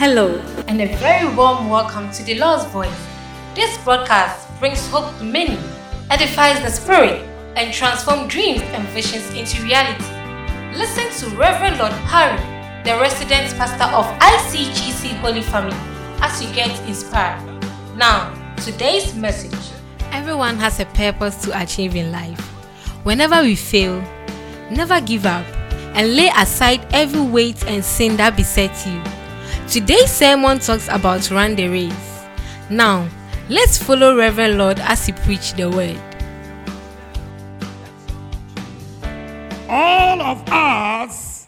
Hello, and a very warm welcome to the Lord's Voice. This broadcast brings hope to many, edifies the spirit, and transforms dreams and visions into reality. Listen to Reverend Lord Harry, the resident pastor of ICGC Holy Family, as you get inspired. Now, today's message. Everyone has a purpose to achieve in life. Whenever we fail, never give up and lay aside every weight and sin that besets you. Today's sermon talks about run the race. Now, let's follow Reverend Lord as he preach the word. All of us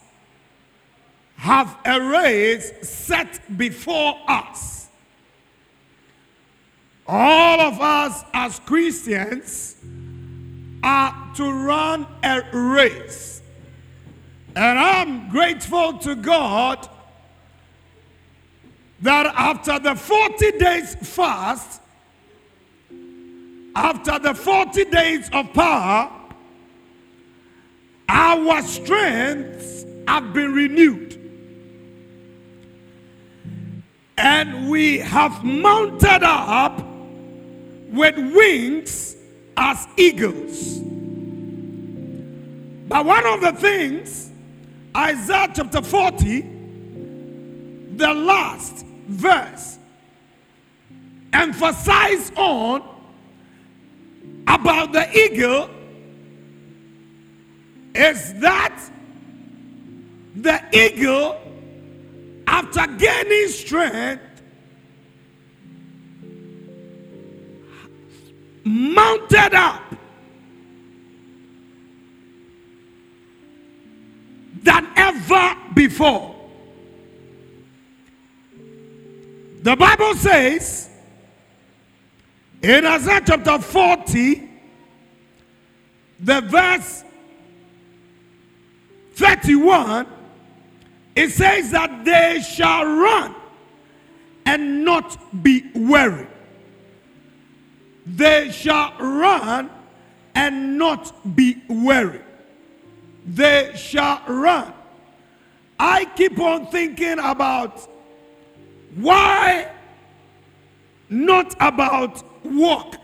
have a race set before us. All of us as Christians are to run a race. And I'm grateful to God that after the 40 days fast, after the 40 days of power, our strengths have been renewed. And we have mounted up with wings as eagles. But one of the things, Isaiah chapter 40, the last verse, emphasize on about the eagle is that the eagle, after gaining strength, mounted up than ever before. The Bible says in Isaiah chapter 40, the verse 31, it says that they shall run and not be weary. They shall run and not be weary. They shall run. I keep on thinking about why not about walk,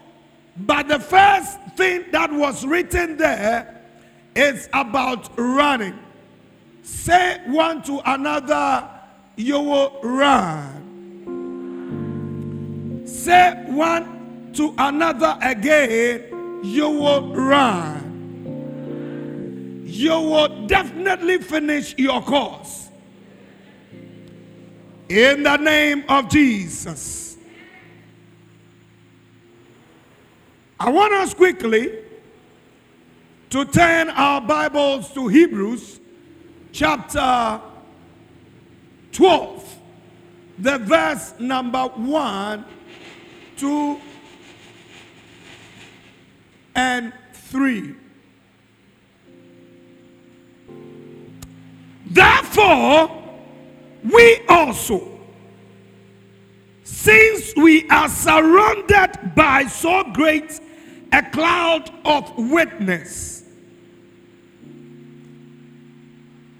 but the first thing that was written there is about running. Say one to another, you will run. Say one to another again, you will run. You will definitely finish your course. In the name of Jesus. I want us quickly to turn our Bibles to Hebrews chapter 12, the verse number 1, 2, and 3. Therefore, also, since we are surrounded by so great a cloud of witness,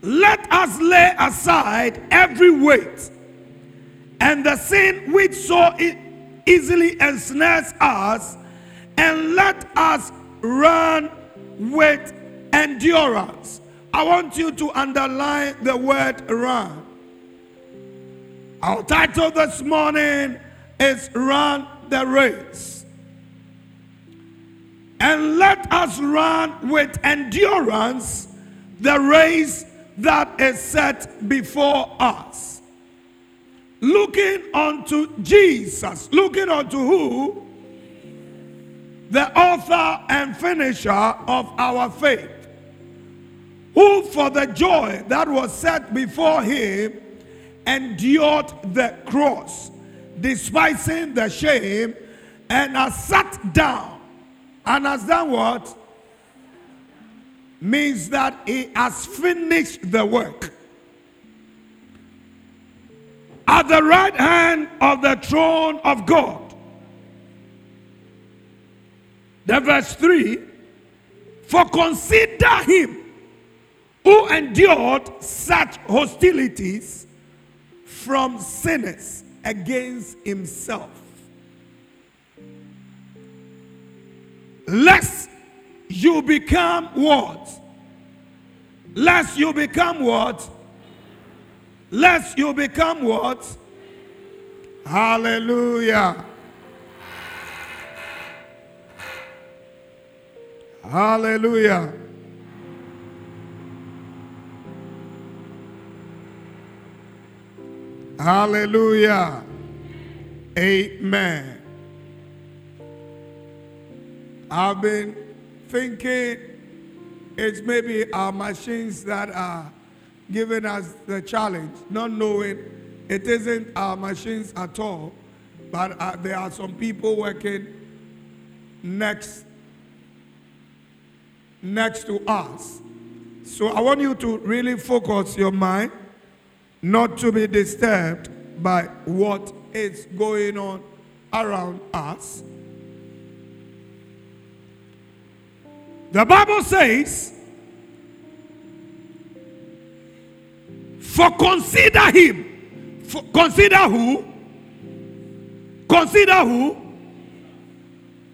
let us lay aside every weight and the sin which so easily ensnares us, and let us run with endurance. I want you to underline the word run. Our title this morning is Run the Race. And let us run with endurance the race that is set before us. Looking unto Jesus, looking unto who? The author and finisher of our faith, who for the joy that was set before him endured the cross, despising the shame, and has sat down. And has done what? Means that he has finished the work. At the right hand of the throne of God. The verse 3 For consider him who endured such hostilities from sinners against himself. Lest you become what? Lest you become what? Lest you become what? Hallelujah. Hallelujah. Hallelujah. Amen. I've been thinking it's maybe our machines that are giving us the challenge, not knowing it isn't our machines at all, but uh, there are some people working next next to us. So I want you to really focus your mind not to be disturbed by what is going on around us. The Bible says, For consider him. For consider who? Consider who?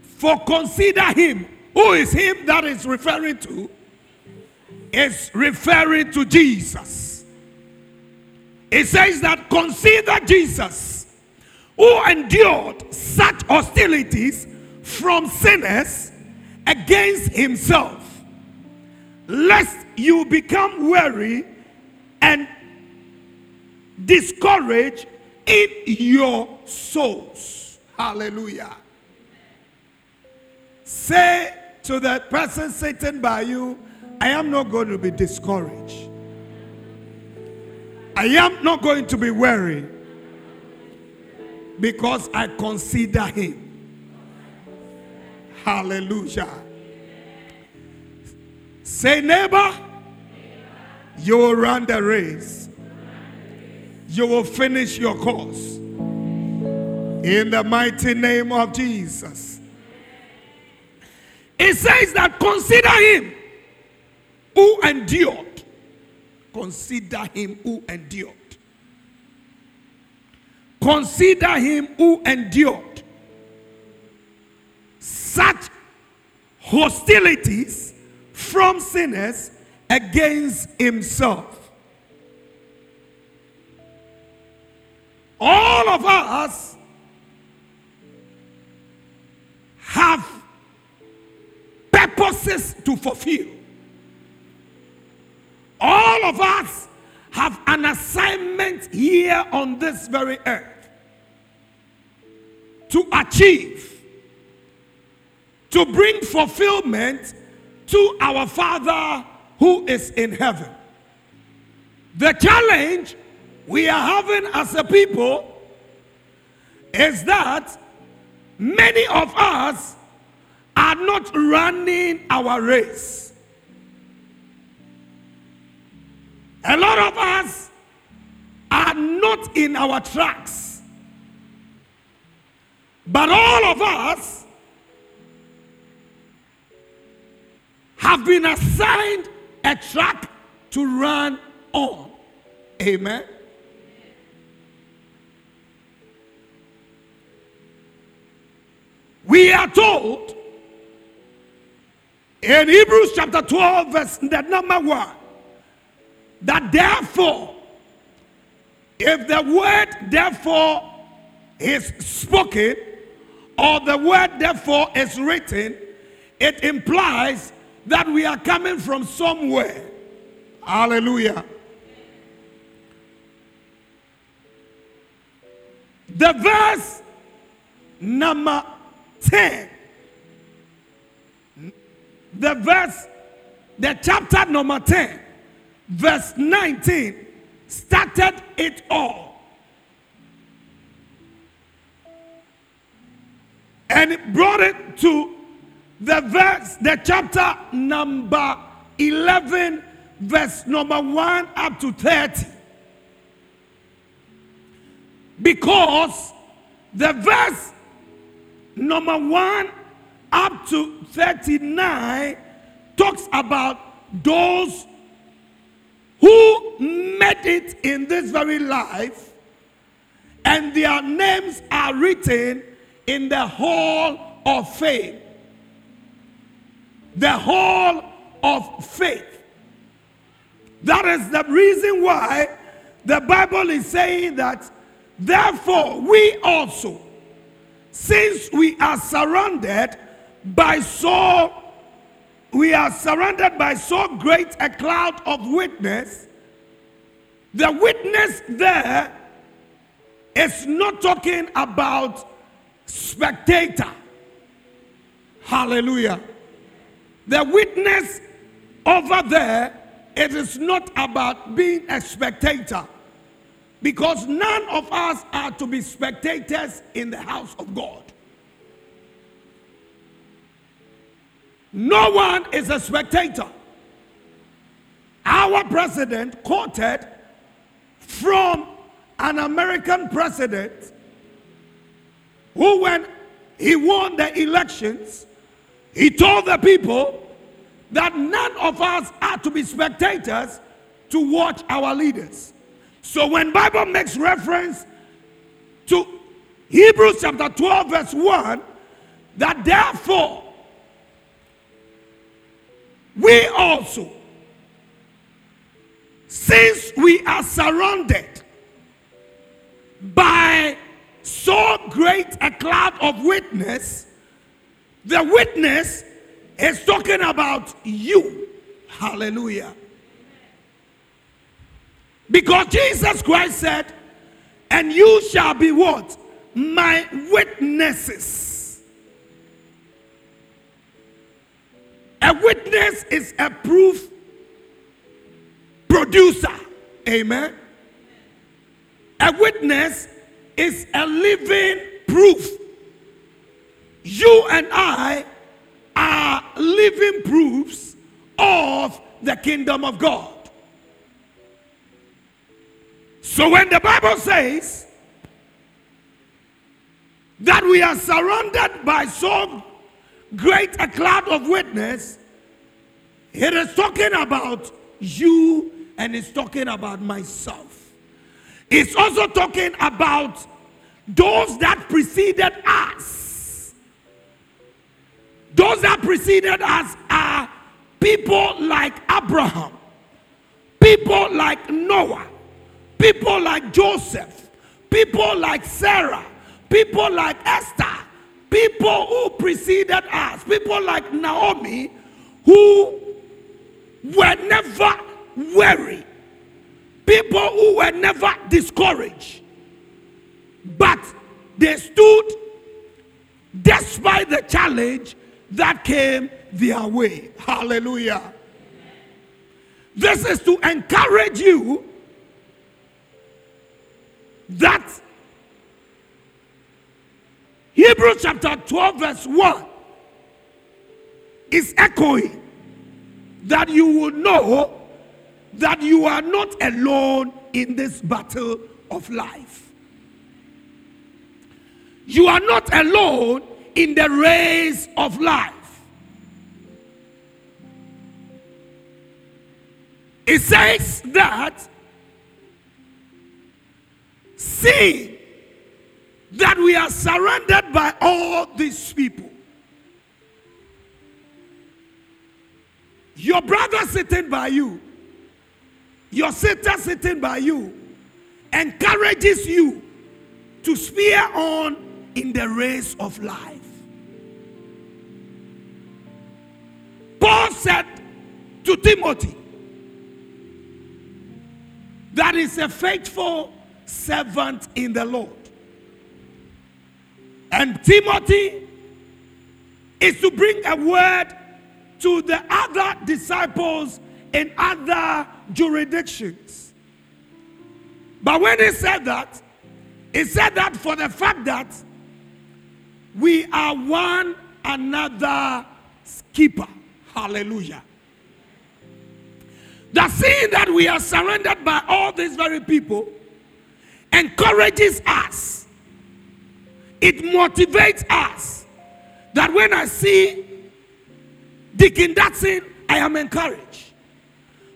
For consider him. Who is him that is referring to? Is referring to Jesus. It says that consider Jesus who endured such hostilities from sinners against himself, lest you become weary and discouraged in your souls. Hallelujah. Say to that person sitting by you, I am not going to be discouraged. I am not going to be weary because I consider him. Hallelujah. Say, neighbor, you will run the race. You will finish your course. In the mighty name of Jesus. It says that consider him who endured. Consider him who endured. Consider him who endured such hostilities from sinners against himself. All of us have purposes to fulfill. All of us have an assignment here on this very earth to achieve to bring fulfillment to our Father who is in heaven. The challenge we are having as a people is that many of us are not running our race. A lot of us are not in our tracks. But all of us have been assigned a track to run on. Amen. We are told in Hebrews chapter 12, verse the number one, that therefore, if the word therefore is spoken, or the word therefore is written, it implies that we are coming from somewhere. Hallelujah. The verse number 10. The verse, the chapter number 10, verse 19, started it all. And it brought it to the verse, the chapter number 11, verse number 1 up to 30. Because the verse number 1 up to 39 talks about those who made it in this very life and their names are written in the hall of fame. The hall of faith. That is the reason why the Bible is saying that, therefore, we also, since we are surrounded by so we are surrounded by so great a cloud of witness. The witness there is not talking about spectator. Hallelujah. The witness over there it is not about being a spectator. Because none of us are to be spectators in the house of god No one is a spectator. Our president quoted from an American president who, when he won the elections, he told the people that none of us are to be spectators to watch our leaders. So when Bible makes reference to Hebrews chapter 12 verse 1 that therefore we also, since we are surrounded by so great a cloud of witness, the witness is talking about you. Hallelujah. Because Jesus Christ said, and you shall be what? My witnesses. A witness is a proof producer. Amen. A witness is a living proof. You and I are living proofs of the kingdom of God. So when the Bible says that we are surrounded by so great a cloud of witness, it is talking about you and it's talking about myself. It's also talking about those that preceded us. Those that preceded us are people like Abraham, people like Noah, people like Joseph, people like Sarah, people like Esther, people who preceded us, people like Naomi, who were never weary, people who were never discouraged, but they stood despite the challenge that came their way. Hallelujah. This is to encourage you that Hebrews chapter 12, verse 1 is echoing that you will know that you are not alone in this battle of life. You are not alone in the race of life. It says that see that we are surrounded by all these people. Your brother sitting by you, your sister sitting by you, encourages you to spear on in the race of life. Paul said to Timothy that is a faithful servant in the Lord. And Timothy is to bring a word to the other disciples in other jurisdictions. But when he said that, he said that for the fact that we are one another keeper. Hallelujah. The seeing that we are surrounded by all these very people encourages us it motivates us that when I see Deacon Datson, I am encouraged.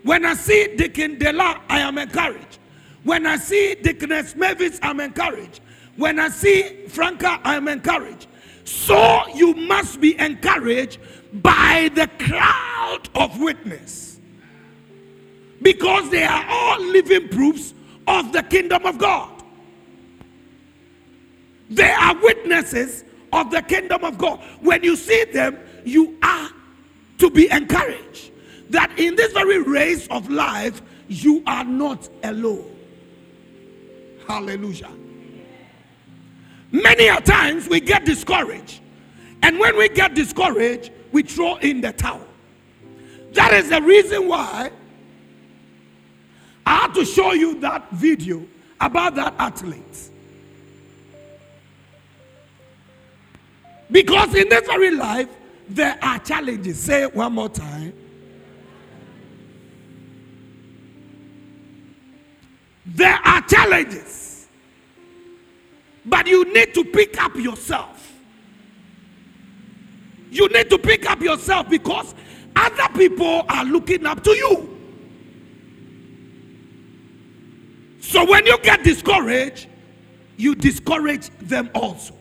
When I see Deacon Dela, I am encouraged. When I see Deaconess Mavis, I'm encouraged. when I see Franca, I am encouraged. So you must be encouraged by the crowd of witness. Because they are all living proofs of the kingdom of God. They are witnesses of the kingdom of God. When you see them, you are to be encouraged that in this very race of life, you are not alone. Hallelujah. Many a times we get discouraged. And when we get discouraged, we throw in the towel. That is the reason why I had to show you that video about that athlete. Because in this very life, there are challenges. Say it one more time. There are challenges. But you need to pick up yourself. You need to pick up yourself because other people are looking up to you. So when you get discouraged, you discourage them also.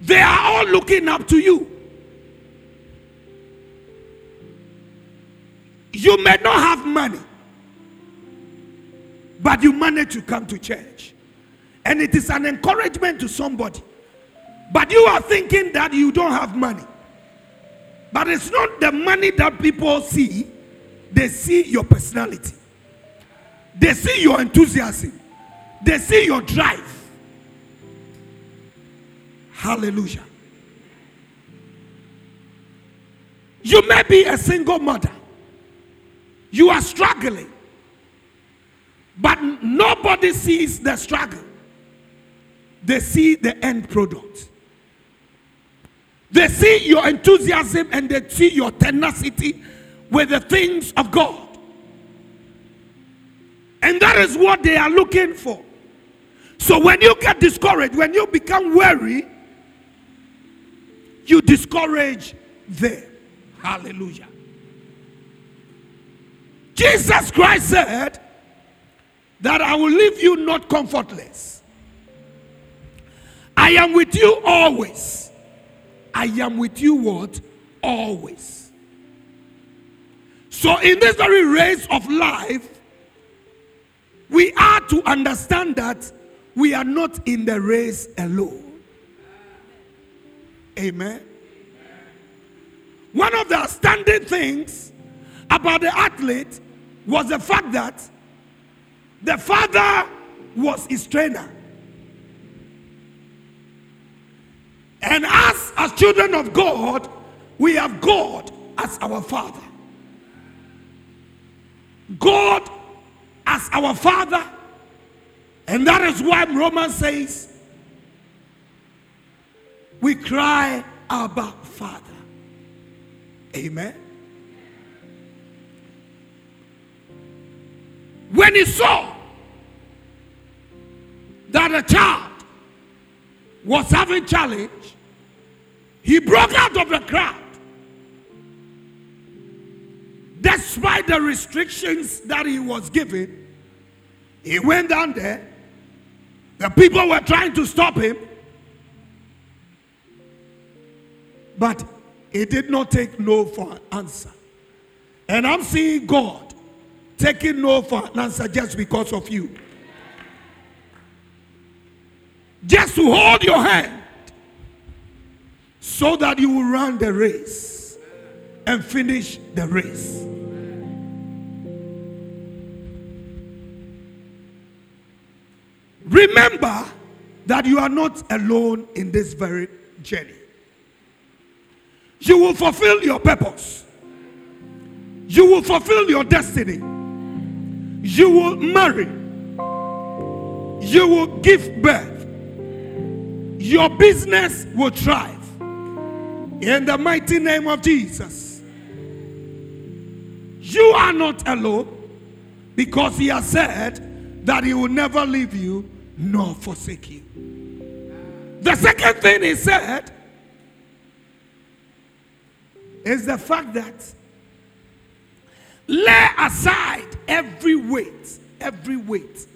They are all looking up to you. You may not have money, but you manage to come to church. And it is an encouragement to somebody. But you are thinking that you don't have money. But it's not the money that people see, they see your personality, they see your enthusiasm, they see your drive. Hallelujah. You may be a single mother. You are struggling. But nobody sees the struggle. They see the end product. They see your enthusiasm and they see your tenacity with the things of God. And that is what they are looking for. So when you get discouraged, when you become weary, you discourage them. Hallelujah. Jesus Christ said that I will leave you not comfortless. I am with you always. I am with you what? Always. So in this very race of life, we are to understand that we are not in the race alone. Amen. One of the outstanding things about the athlete was the fact that the father was his trainer. And us, as children of God, we have God as our father. God as our father. And that is why Romans says, we cry, Abba, Father. Amen. When he saw that a child was having challenge, he broke out of the crowd. Despite the restrictions that he was given, he went down there. The people were trying to stop him. But he did not take no for an answer. And I'm seeing God taking no for an answer just because of you. Just to hold your hand so that you will run the race and finish the race. Remember that you are not alone in this very journey. You will fulfill your purpose. You will fulfill your destiny. You will marry. You will give birth. Your business will thrive. In the mighty name of Jesus. You are not alone because He has said that He will never leave you nor forsake you. The second thing He said is the fact that lay aside every weight, every weight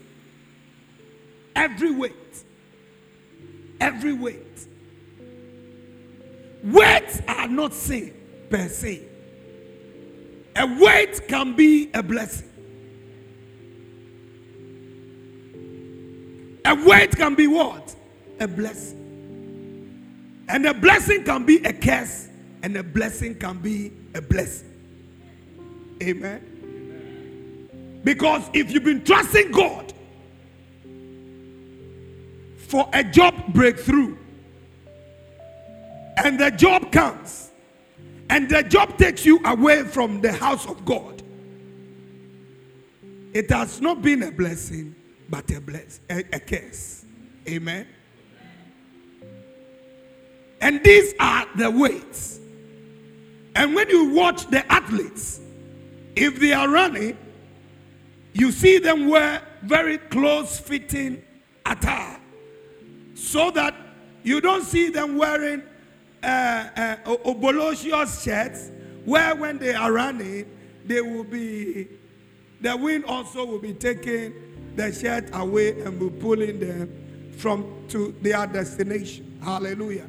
every weight. Every weight. Weights are not sin per se. A weight can be a blessing. A weight can be what? A blessing. And a blessing can be a curse, and a blessing can be a blessing. Amen. Because if you've been trusting God for a job breakthrough, and the job comes, and the job takes you away from the house of God, it has not been a blessing, but a bless a, a curse. Amen. And these are the weights. And when you watch the athletes, if they are running, you see them wear very close fitting attire so that you don't see them wearing uh, uh, shirts where when they are running, they will be, the wind also will be taking the shirt away and be pulling them from to their destination. Hallelujah.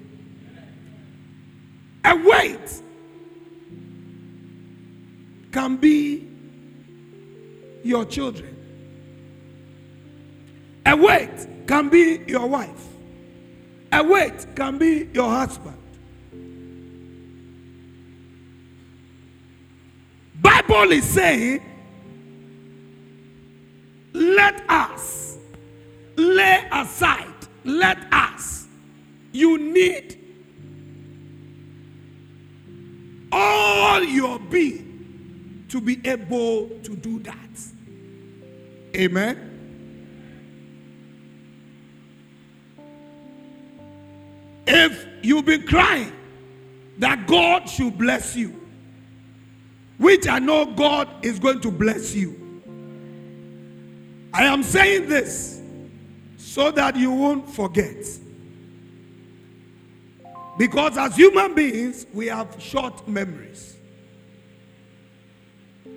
A weight can be your children. A weight can be your wife. A weight can be your husband. Bible is saying, let us lay aside, let us. You need all your being to be able to do that. Amen. If you've been crying that God should bless you, which I know God is going to bless you, I am saying this so that you won't forget. Because as human beings, we have short memories.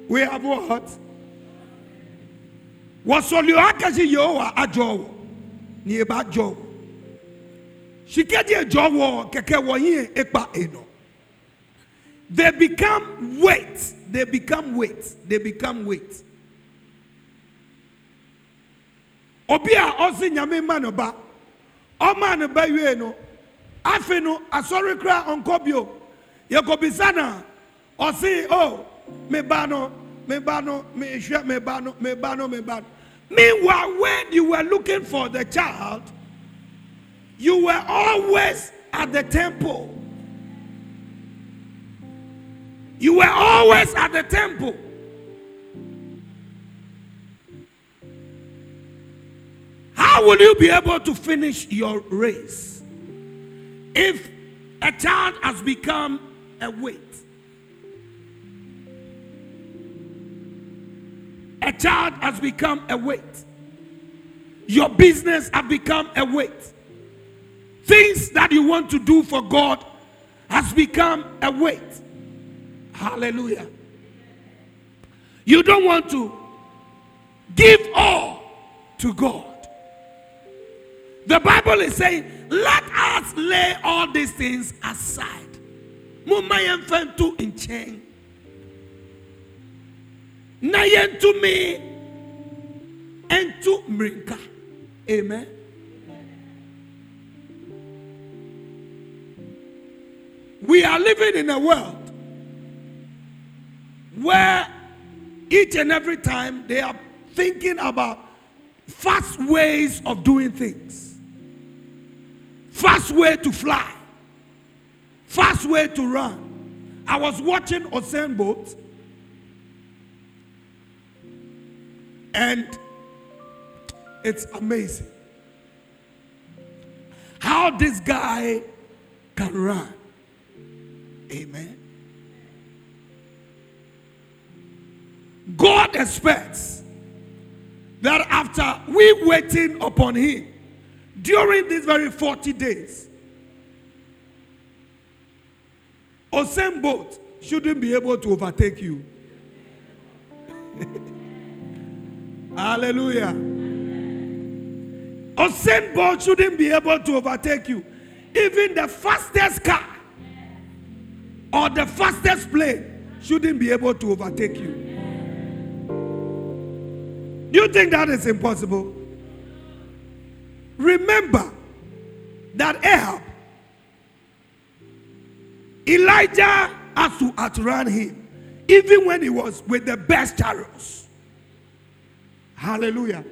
We have what? Wasolio akashi yowa ajowo. Ni eba jowo. Shikeji jowo keke woyin ekpa eno. They become weight. They become weight. They become weight. Obi a ɔsi nyame ma no ba. Ɔma no ba wie no. Afe no asɔre kura bio. Yɛkɔbisa na ɔsi o me ba no me ba no me me ba no me ba no me ba no. Meanwhile, when you were looking for the child, you were always at the temple. You were always at the temple. How will you be able to finish your race if a child has become a weight? Child has become a weight. Your business has become a weight. Things that you want to do for God has become a weight. Hallelujah. You don't want to give all to God. The Bible is saying, let us lay all these things aside. Mumma yɛmfa in nkyɛn. Na yɛntumi ntu mmirika. Amen. We are living in a world where each and every time they are thinking about fast ways of doing things, fast way to fly, fast way to run. I was watching Usain Bolt, and it's amazing how this guy can run. Amen. God expects that after we waiting upon him during these very 40 days, Bolt shouldn't be able to overtake you. Hallelujah. A Usain Bolt shouldn't be able to overtake you. Even the fastest car or the fastest plane shouldn't be able to overtake you. Do you think that is impossible? Remember that Ahab, Elijah had to outrun him, even when he was with the best chariots. Hallelujah.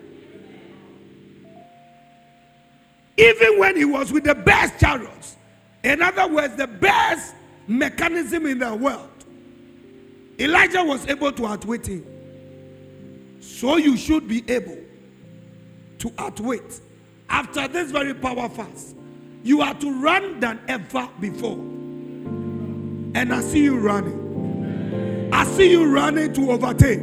Even when he was with the best chariots, in other words, the best mechanism in the world, Elijah was able to outwit him. So you should be able to outwit. After this very power fast, you are to run than ever before. And I see you running. I see you running to overtake.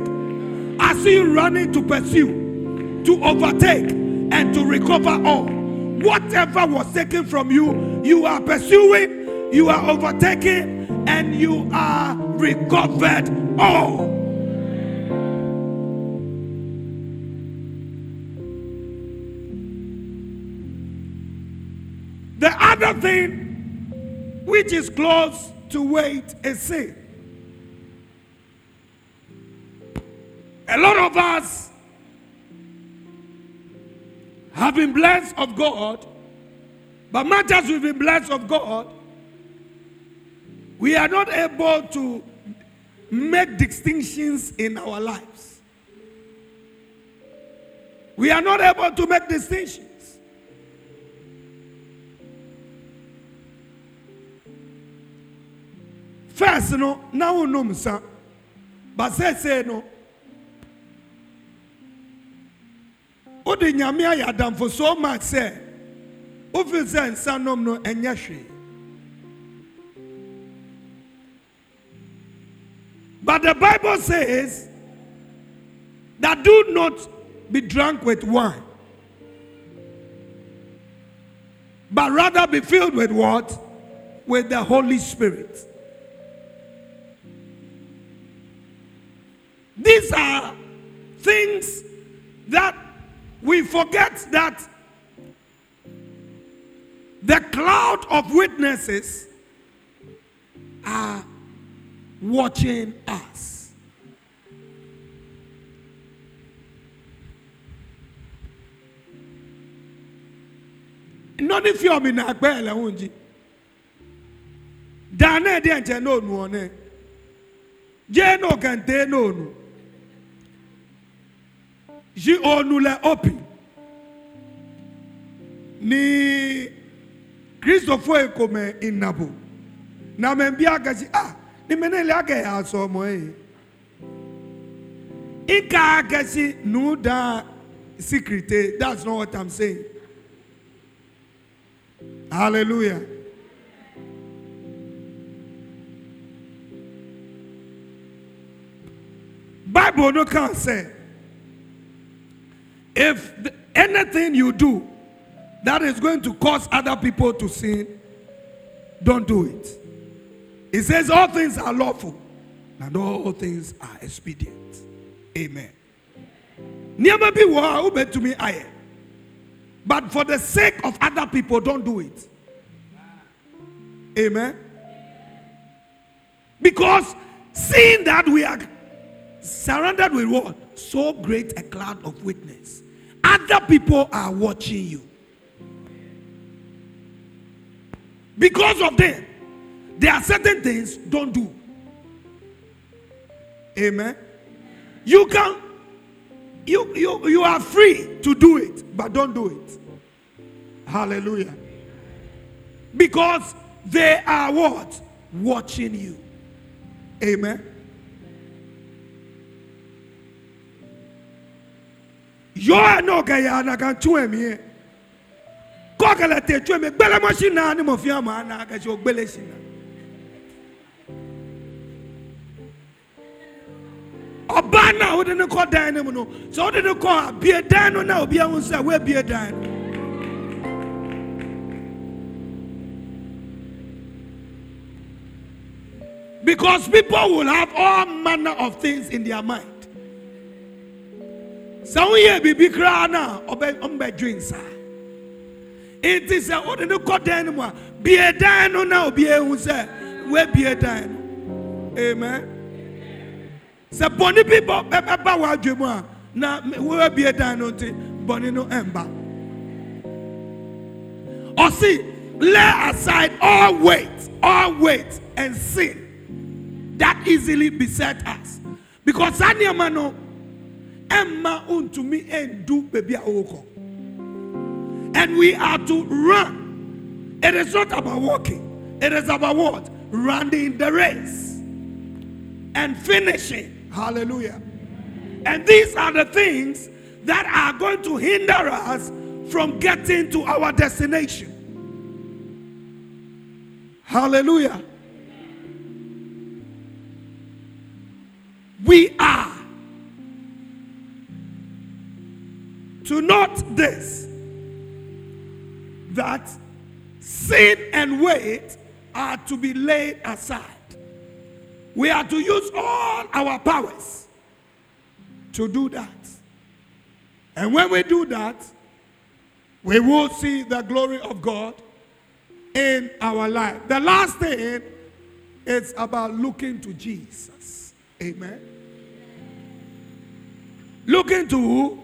See you running to pursue, to overtake, and to recover all. Whatever was taken from you, you are pursuing, you are overtaking, and you are recovered all. The other thing which is close to weight is sin. A lot of us have been blessed of God, but much as we've been blessed of God, we are not able to make distinctions in our lives. We are not able to make distinctions. First, no, now no nsa, but say say no. Wode nyame ayɛ adamfo so much sɛ wofiri sɛ no but the bible says that do not be drunk with wine but rather be filled with what? With the holy spirit. These are things that we forget that the cloud of witnesses are watching us. None of you in a bell? Dane de anche no no ne. Je no kante no no. JO nous l'a opi. Ni Christophe est comme inabo. Na membia gazi ah ni mene le age aso mo e. Ika gazi nous dans sécurité. E. That's not what I'm saying. Hallelujah. Bible no can say if anything you do that is going to cause other people to sin, don't do it. It says all things are lawful and all things are expedient. Amen. But for the sake of other people, don't do it. Amen. Because seeing that we are surrounded with what? So great a cloud of witness. Other people are watching you. Because of them, there are certain things don't do. Amen. You can you you you are free to do it, but don't do it. Hallelujah. Because they are what? Watching you. Amen. yɔɔ n'o kɛ yaa na kan tún ɛmi yɛ kɔkɛlɛ tɛ tún ɛmi gbɛlɛmɔ si na ni mɔfiya ma na kasi o gbɛlɛ si na ɔbaa na o de ne kɔ dan ne mu no sɛ o de ne kɔ a bie dan no na o bia ho sɛ o bie dan no. Because people will have all manner of things in their mind sɛ woyɛ biribi koraa no a ɔmbɛdwe nsa It is a wode no kɔ dan no mu a bie dan no na obi ehu sɛ woabie dan no. Amen. Sɛ bɔne bi bɔ bɛbɛba w'adwe mu a na woabie dan no nti bɔne no ɛmba. Ɔsi lay aside all weight all weight and sin that easily beset us. Because saa nneɛma no ɛmma ntumi ndu baabi a wɔrekɔ and we are to run. It is not about walking. It is about what? Running the race. And finishing. Hallelujah. And these are the things that are going to hinder us from getting to our destination. Hallelujah. We are to note this that sin and weight are to be laid aside. We are to use all our powers to do that. And when we do that, we will see the glory of God in our life. The last thing is about looking to Jesus. Amen. Looking to who?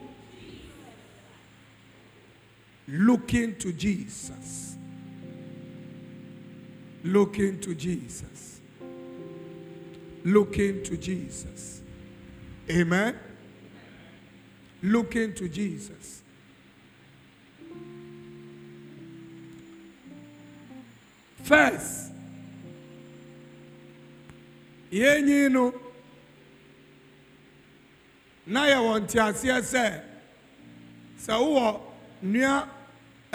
Looking to Jesus. Looking to Jesus. Looking to Jesus. Amen. Looking to Jesus. First, yɛnyi no na yɛwɔ nteaseɛ sɛ sɛ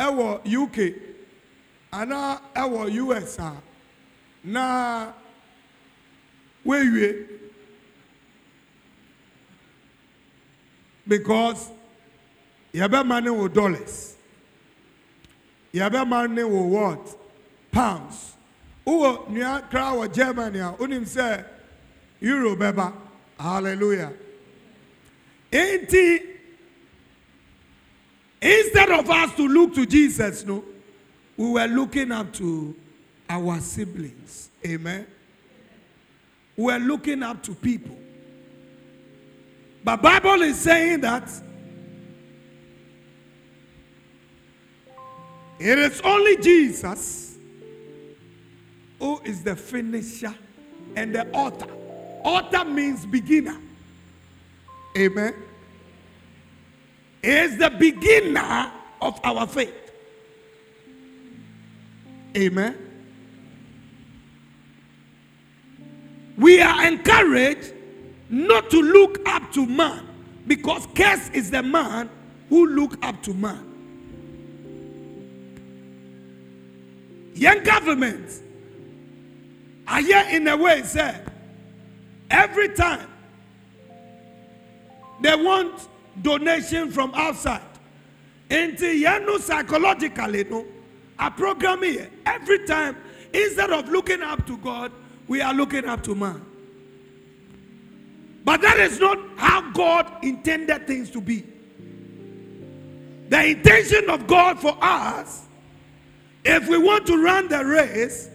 ɛwɔ uk anaa ɛwɔ us a na woewie. Because yɛbɛma ne wo dollars yɛbɛma ne wo what? Pounds. Wowɔ nnua kra wɔ germany a wonim sɛ euro bɛba. Hallelujah. Enti instead of us to look to jesus no we were looking up to our siblings. Amen. We were looking up to people. But bible is saying that it is only jesus who is the finisher and the author. Author means beginner. Amen is the beginner of our faith. Amen. We are encouraged not to look up to man because curse is the man who look up to man. Young government are here in a way say every time they want donation from outside. Nti yẹn no psychologically no a program here. Every time instead of looking up to god we are looking up to man. But that is not how god intended things to be. The intention of god for us if we want to run the race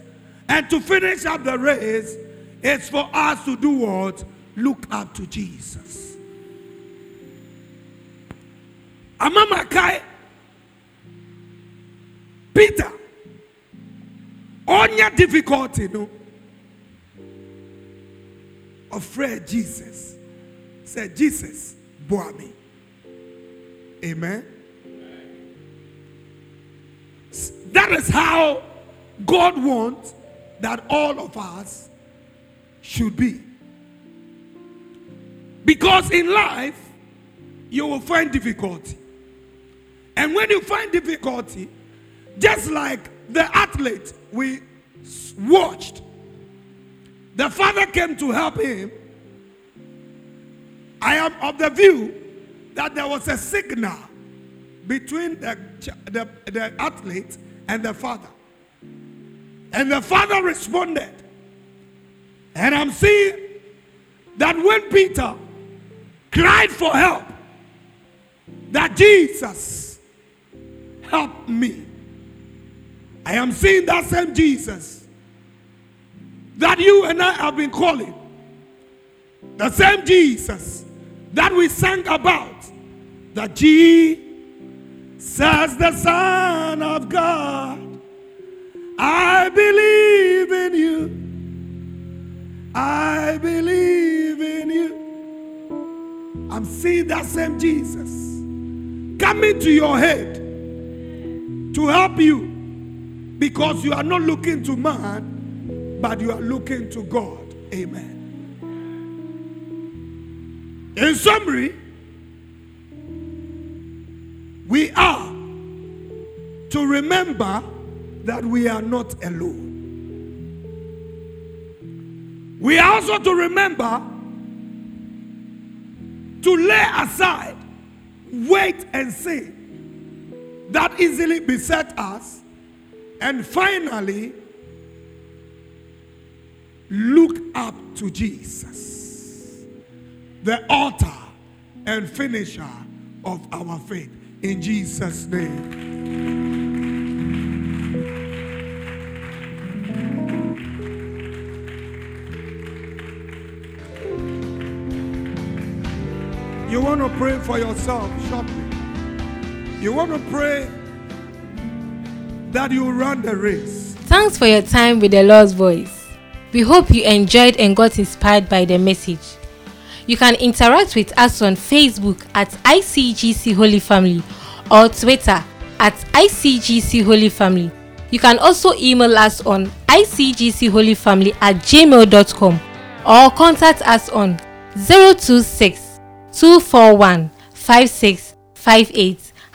and to finish up the race is for us to do what? Look up to jesus Amama Kai, Peter, on your difficulty, no, afraid Jesus said, Jesus, bore me. Amen. That is how God wants that all of us should be. Because in life, you will find difficulty. And when you find difficulty, just like the athlete we watched, the father came to help him. I am of the view that there was a signal between the, the, the athlete and the father. And the father responded. And I'm seeing that when Peter cried for help, that Jesus help me. I am seeing that same Jesus that you and I have been calling. The same Jesus that we sang about. That Jesus, the Son of God. I believe in you. I believe in you. I'm seeing that same Jesus coming to your head to help you because you are not looking to man, but you are looking to God. Amen. In summary, we are to remember that we are not alone. We are also to remember to lay aside weight and sin that easily beset us, and finally look up to Jesus, the author and finisher of our faith. In Jesus' name. You want to pray for yourself shortly. You want to pray that you run the race. Thanks for your time with the Lord's voice. We hope you enjoyed and got inspired by the message. You can interact with us on Facebook at ICGC Holy Family or Twitter at ICGC Holy Family. You can also email us on icgcholyfamily at gmail.com or contact us on 026 241 5658.